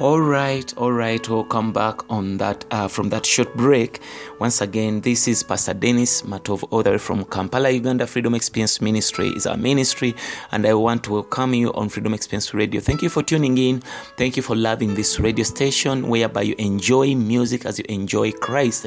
All right, all right. we'll come back on that uh, from that short break. Once again, this is Pastor Dennis Matov, all from Kampala, Uganda. Freedom Experience Ministry is our ministry, and I want to welcome you on Freedom Experience Radio. Thank you for tuning in. Thank you for loving this radio station, whereby you enjoy music as you enjoy Christ.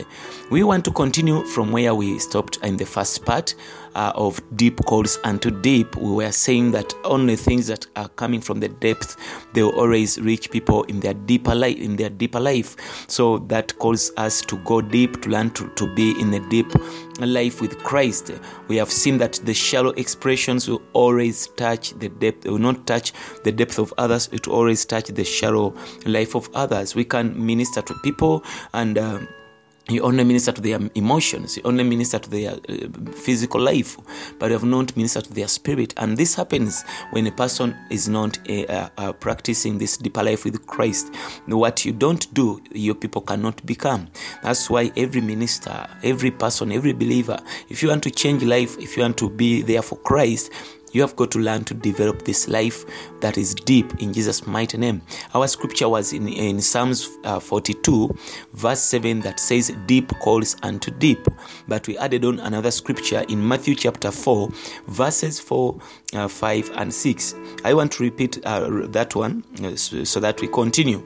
We want to continue from where we stopped in the first part uh, of deep calls unto deep, we were saying that only things that are coming from the depth they will always reach people in their deeper life. In their deeper life, so that calls us to go deep, to learn to, to be in a deep life with Christ. We have seen that the shallow expressions will always touch the depth. They will not touch the depth of others. It will always touch the shallow life of others. We can minister to people and. Uh, you only minister to their emotions, you only minister to their uh, physical life, but you have not ministered to their spirit. And this happens when a person is not uh, uh, practicing this deeper life with Christ. What you don't do, your people cannot become. That's why every minister, every person, every believer, if you want to change life, if you want to be there for Christ, you have got to learn to develop this life that is deep in Jesus' mighty name. Our scripture was in, in Psalms uh, 42, verse 7, that says, Deep calls unto deep. But we added on another scripture in Matthew chapter 4, verses 4, uh, 5, and 6. I want to repeat uh, that one uh, so, so that we continue.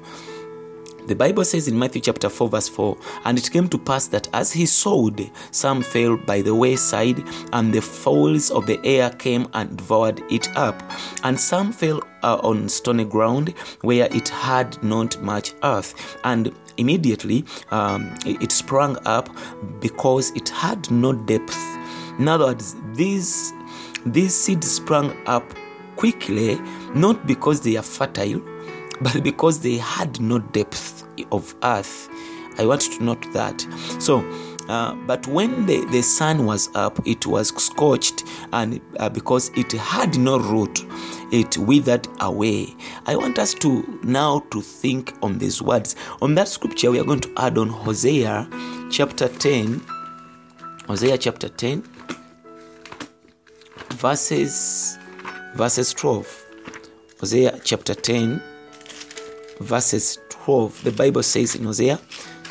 The Bible says in Matthew chapter 4, verse 4 And it came to pass that as he sowed, some fell by the wayside, and the fowls of the air came and devoured it up. And some fell uh, on stony ground, where it had not much earth. And immediately um, it sprang up because it had no depth. In other words, these, these seeds sprang up quickly, not because they are fertile but because they had no depth of earth. I want to note that. So, uh, but when the, the sun was up, it was scorched, and uh, because it had no root, it withered away. I want us to now to think on these words. On that scripture, we are going to add on Hosea chapter 10. Hosea chapter 10, verses verses 12. Hosea chapter 10 verses 12. The Bible says in Hosea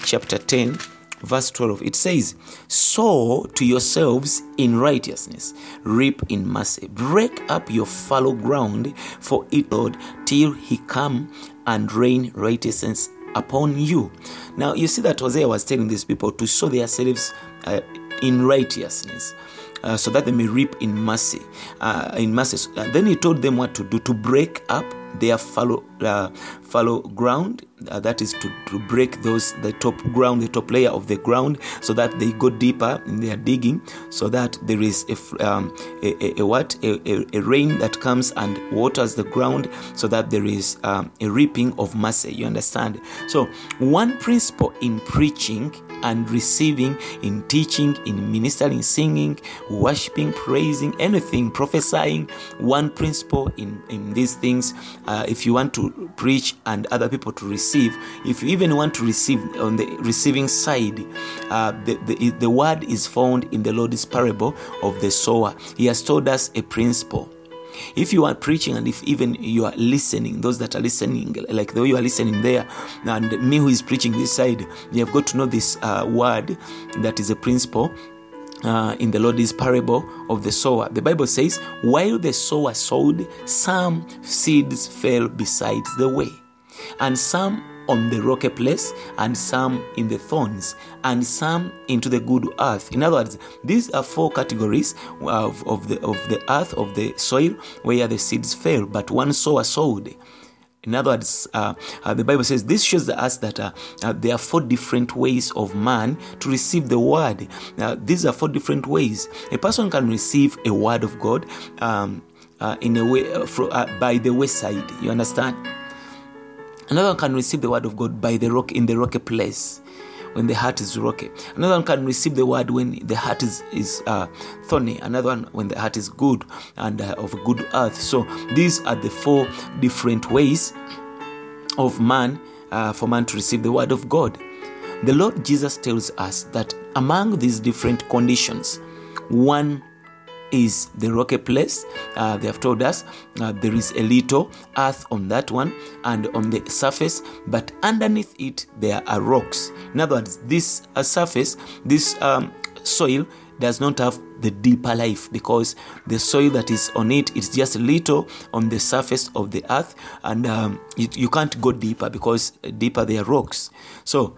chapter 10, verse 12, it says, Sow to yourselves in righteousness, reap in mercy, break up your fallow ground for it, Lord, till he come and rain righteousness upon you. Now you see that Hosea was telling these people to sow themselves uh, in righteousness. Uh, so that they may reap in mercy, uh, in mercy. Uh, then he told them what to do: to break up their fallow uh, fallow ground uh, that is to, to break those the top ground the top layer of the ground so that they go deeper in their digging so that there is a, um, a, a, a what? A, a, rain that comes and waters the ground so that there is um, a reaping of mercy you understand? So one principle in preaching and receiving in teaching in ministering singing worshiping praising anything prophesying one principle in in these things uh, if you want to preach and other people to receive if you even want to receive on the receiving side uh, the, the, the word is found in the lord's parable of the sower. He has told us a principle. If you are preaching and if even you are listening those that are listening like the way you are listening there and me who is preaching this side you have got to know this uh, word that is a principle uh, in the Lord's parable of the sower. The Bible says, while the sower sowed, some seeds fell beside the way, and some on the rocky place, and some in the thorns, and some into the good earth. In other words, these are four categories of, of, the, of the earth, of the soil, where the seeds fell, but one sower sowed. In other words, uh, uh, the Bible says this shows us that uh, uh there are four different ways of man to receive the word. Now these are four different ways. A person can receive a word of God um, uh, in a way uh, by the wayside. You understand? Another one can receive the word of God by the rock in the rocky place when the heart is rocky. Another one can receive the word when the heart is, is uh, thorny. Another one when the heart is good and uh, of good earth. So these are the four different ways of man uh, for man to receive the word of God. The Lord Jesus tells us that among these different conditions, one is the rocky place. Uh, they have told us uh, there is a little earth on that one and on the surface, but underneath it there are rocks. In other words, this uh, surface, this um, soil does not have the deeper life because the soil that is on it is just little on the surface of the earth and um, you, you can't go deeper because deeper there are rocks so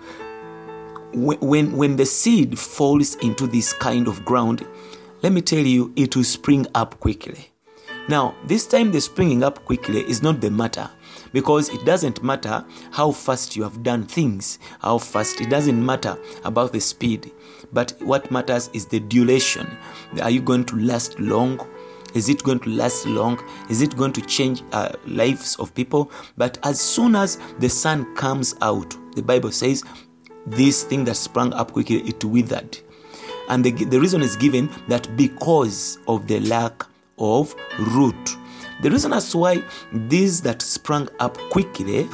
when when the seed falls into this kind of ground let me tell you it will spring up quickly. Now this time the springing up quickly is not the matter because it doesn't matter how fast you have done things how fast it doesn't matter about the speed but what matters is the duration. Are you going to last long? Is it going to last long? Is it going to change uh, lives of people? But as soon as the sun comes out the bible says this thing that sprang up quickly it withered and the, the reason is given that because of the lack of root the reason as why these that sprang up quickly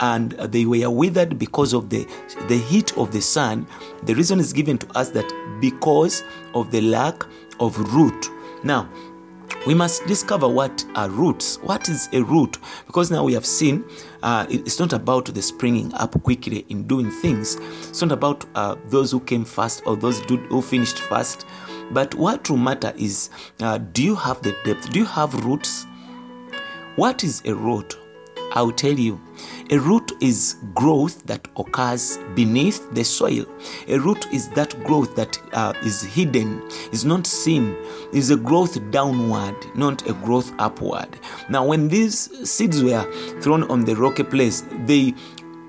and they were withered because of the, the heat of the sun, the reason is given to us that because of the lack of root. Now, we must discover what are roots. What is a root? Because now we have seen uh, it's not about the springing up quickly in doing things. It's not about uh, those who came first or those who finished first. But what will matter is uh, do you have the depth? Do you have roots? What is a root? I'll tell you. A root is growth that occurs beneath the soil. A root is that growth that uh, is hidden, is not seen, is a growth downward, not a growth upward. Now, when these seeds were thrown on the rocky place, they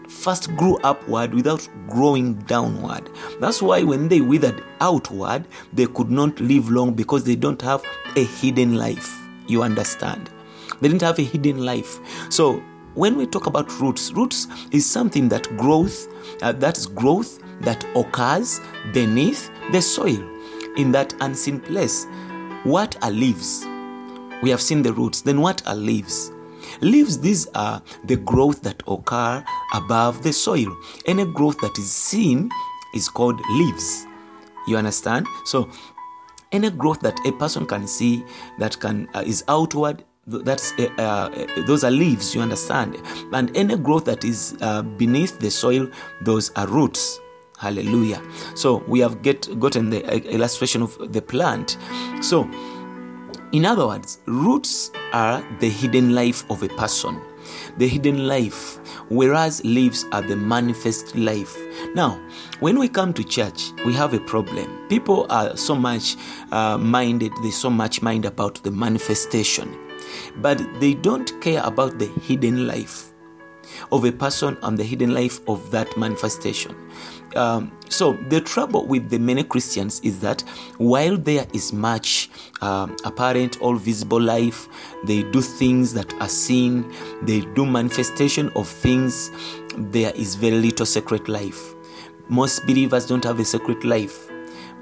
first grew upward without growing downward. That's why when they withered outward, they could not live long because they don't have a hidden life. You understand? They didn't have a hidden life. So when we talk about roots, roots is something that growth, uh, that is growth that occurs beneath the soil in that unseen place. What are leaves? We have seen the roots. Then what are leaves? Leaves, these are the growth that occur above the soil. Any growth that is seen is called leaves. You understand? So, any growth that a person can see that can uh, is outward that's uh, uh, those are leaves you understand? And any growth that is uh, beneath the soil those are roots. Hallelujah. So we have get gotten the uh, illustration of the plant. So in other words roots are the hidden life of a person. The hidden life whereas leaves are the manifest life. Now when we come to church we have a problem. People are so much uh, minded they so much mind about the manifestation but they don't care about the hidden life of a person and the hidden life of that manifestation. Um, so the trouble with the many Christians is that while there is much um, apparent, all visible life, they do things that are seen, they do manifestation of things, there is very little secret life. Most believers don't have a secret life.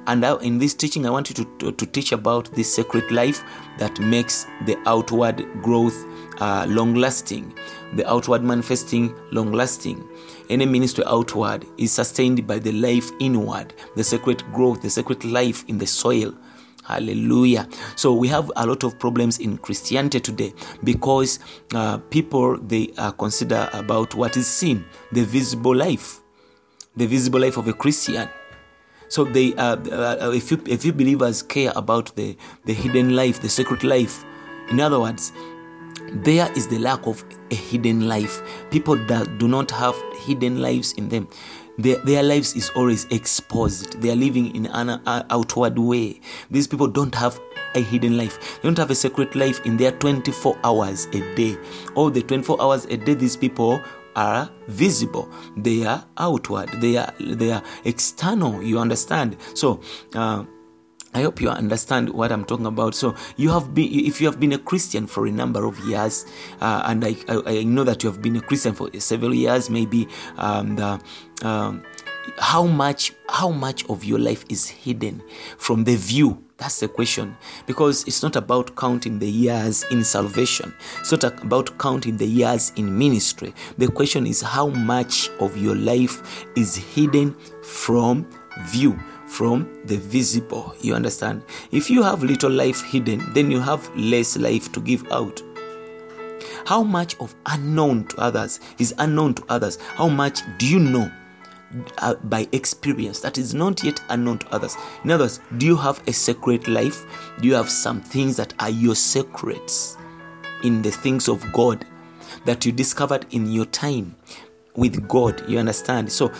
And in this teaching, I want you to, to, to, teach about this secret life that makes the outward growth uh, long lasting, the outward manifesting long lasting. Any ministry outward is sustained by the life inward, the secret growth, the secret life in the soil. Hallelujah. So we have a lot of problems in Christianity today because uh, people they uh, consider about what is seen, the visible life, the visible life of a Christian. So they, uh, uh, if you if you believers care about the the hidden life, the secret life, in other words, there is the lack of a hidden life. People that do not have hidden lives in them. Their, their lives is always exposed. They are living in an outward way. These people don't have a hidden life. They don't have a secret life in their 24 hours a day. All the 24 hours a day, these people are visible. They are outward. They are they are external. You understand? So uh, I hope you understand what I'm talking about. So you have been, if you have been a Christian for a number of years, uh, and I, I, I, know that you have been a Christian for several years, maybe um, the, um, how much how much of your life is hidden from the view that's the question because it's not about counting the years in salvation it's not about counting the years in ministry the question is how much of your life is hidden from view from the visible. You understand? If you have little life hidden, then you have less life to give out. How much of unknown to others is unknown to others? How much do you know uh, by experience that is not yet unknown to others? In other words, do you have a secret life? Do you have some things that are your secrets in the things of God that you discovered in your time with God? You understand? So,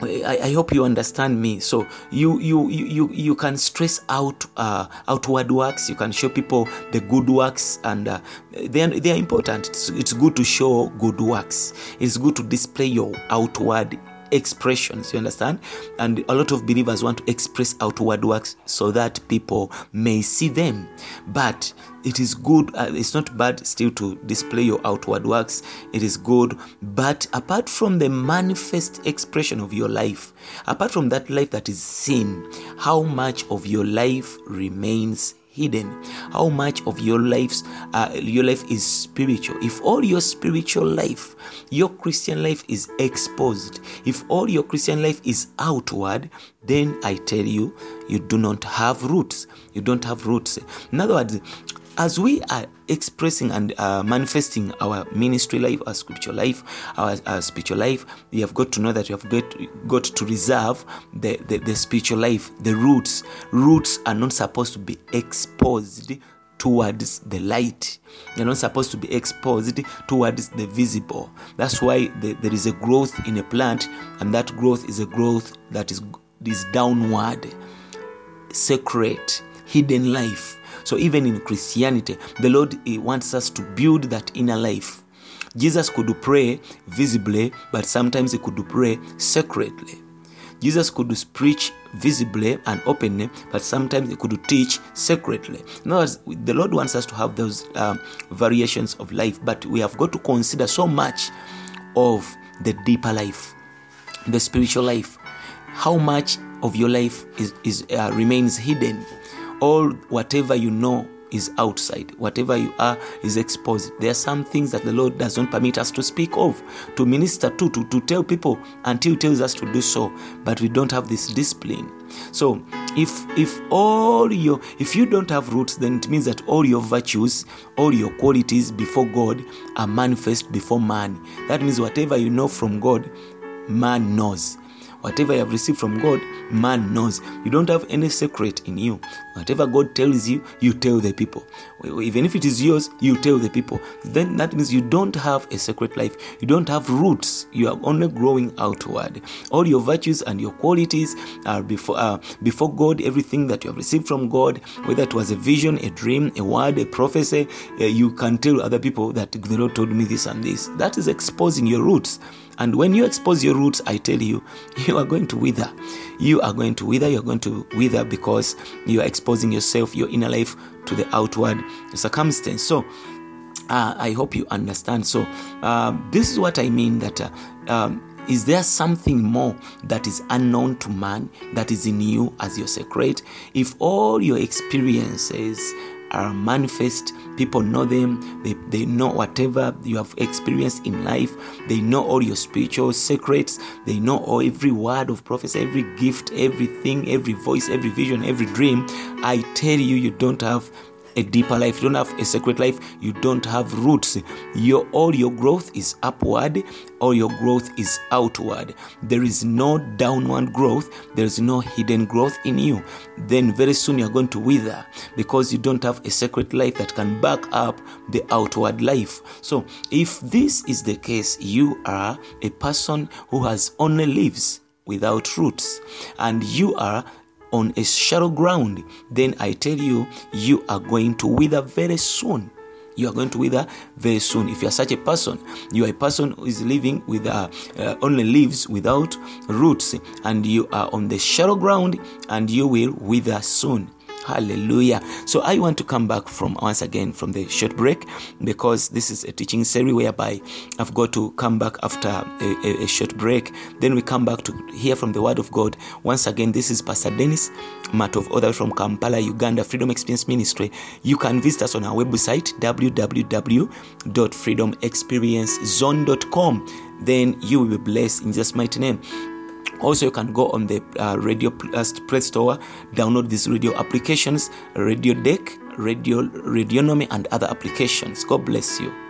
I, I, hope you understand me. So you you you you can stress out uh, outward works. You can show people the good works, and uh, they are, they are important. It's, it's good to show good works. It's good to display your outward expressions you understand? And a lot of believers want to express outward works so that people may see them. But it is good uh, it's not bad still to display your outward works. It is good. But apart from the manifest expression of your life apart from that life that is seen how much of your life remains hidden. How much of your lives uh, your life is spiritual? If all your spiritual life your christian life is exposed if all your christian life is outward then i tell you you do not have roots. You don't have roots. In other words as we are expressing and uh, manifesting our ministry life, our spiritual life, our, our, spiritual life, we have got to know that we have got, got to reserve the, the, the spiritual life, the roots. Roots are not supposed to be exposed towards the light. They're not supposed to be exposed towards the visible. That's why the, there is a growth in a plant, and that growth is a growth that is, is downward, secret, hidden life so even in Christianity, the Lord wants us to build that inner life. Jesus could pray visibly, but sometimes he could pray secretly. Jesus could preach visibly and openly, but sometimes he could teach secretly. In other words, the Lord wants us to have those uh, variations of life, but we have got to consider so much of the deeper life, the spiritual life. How much of your life is, is uh, remains hidden all whatever you know is outside. Whatever you are is exposed. There are some things that the Lord does not permit us to speak of, to minister to, to, to tell people until He tells us to do so. But we don't have this discipline. So if if all your if you don't have roots, then it means that all your virtues, all your qualities before God are manifest before man. That means whatever you know from God, man knows. Whatever you have received from God, man knows. You don't have any secret in you. Whatever God tells you, you tell the people. Even if it is yours, you tell the people. Then that means you don't have a secret life. You don't have roots. You are only growing outward. All your virtues and your qualities are before uh, before God. Everything that you have received from God, whether it was a vision, a dream, a word, a prophecy, uh, you can tell other people that the Lord told me this and this. That is exposing your roots. And when you expose your roots, I tell you, you are going to wither. You are going to wither. You're going to wither because you are exposing yourself, your inner life, to the outward circumstance. So, uh, I hope you understand. So, uh, this is what I mean that. Uh, um, is there something more that is unknown to man that is in you as your secret? If all your experiences are manifest. People know them. They, they know whatever you have experienced in life. They know all your spiritual secrets. They know all every word of prophecy, every gift, everything, every voice, every vision, every dream. I tell you, you don't have a deeper life, you don't have a secret life, you don't have roots. Your all your growth is upward, all your growth is outward. There is no downward growth, there is no hidden growth in you. Then very soon you're going to wither because you don't have a secret life that can back up the outward life. So if this is the case, you are a person who has only leaves without roots, and you are on a shallow ground, then I tell you, you are going to wither very soon. You are going to wither very soon. If you are such a person, you are a person who is living with uh, uh, only leaves without roots, and you are on the shallow ground, and you will wither soon. Hallelujah. So I want to come back from once again from the short break because this is a teaching series whereby I've got to come back after a, a, a short break. Then we come back to hear from the Word of God. Once again, this is Pastor Dennis Matov, other from Kampala, Uganda, Freedom Experience Ministry. You can visit us on our website www.freedomexperiencezone.com. Then you will be blessed in Jesus' mighty name. Also, you can go on the uh, Radio uh, Play Store, download these radio applications, Radio Deck, Radio Radionomy, and other applications. God bless you.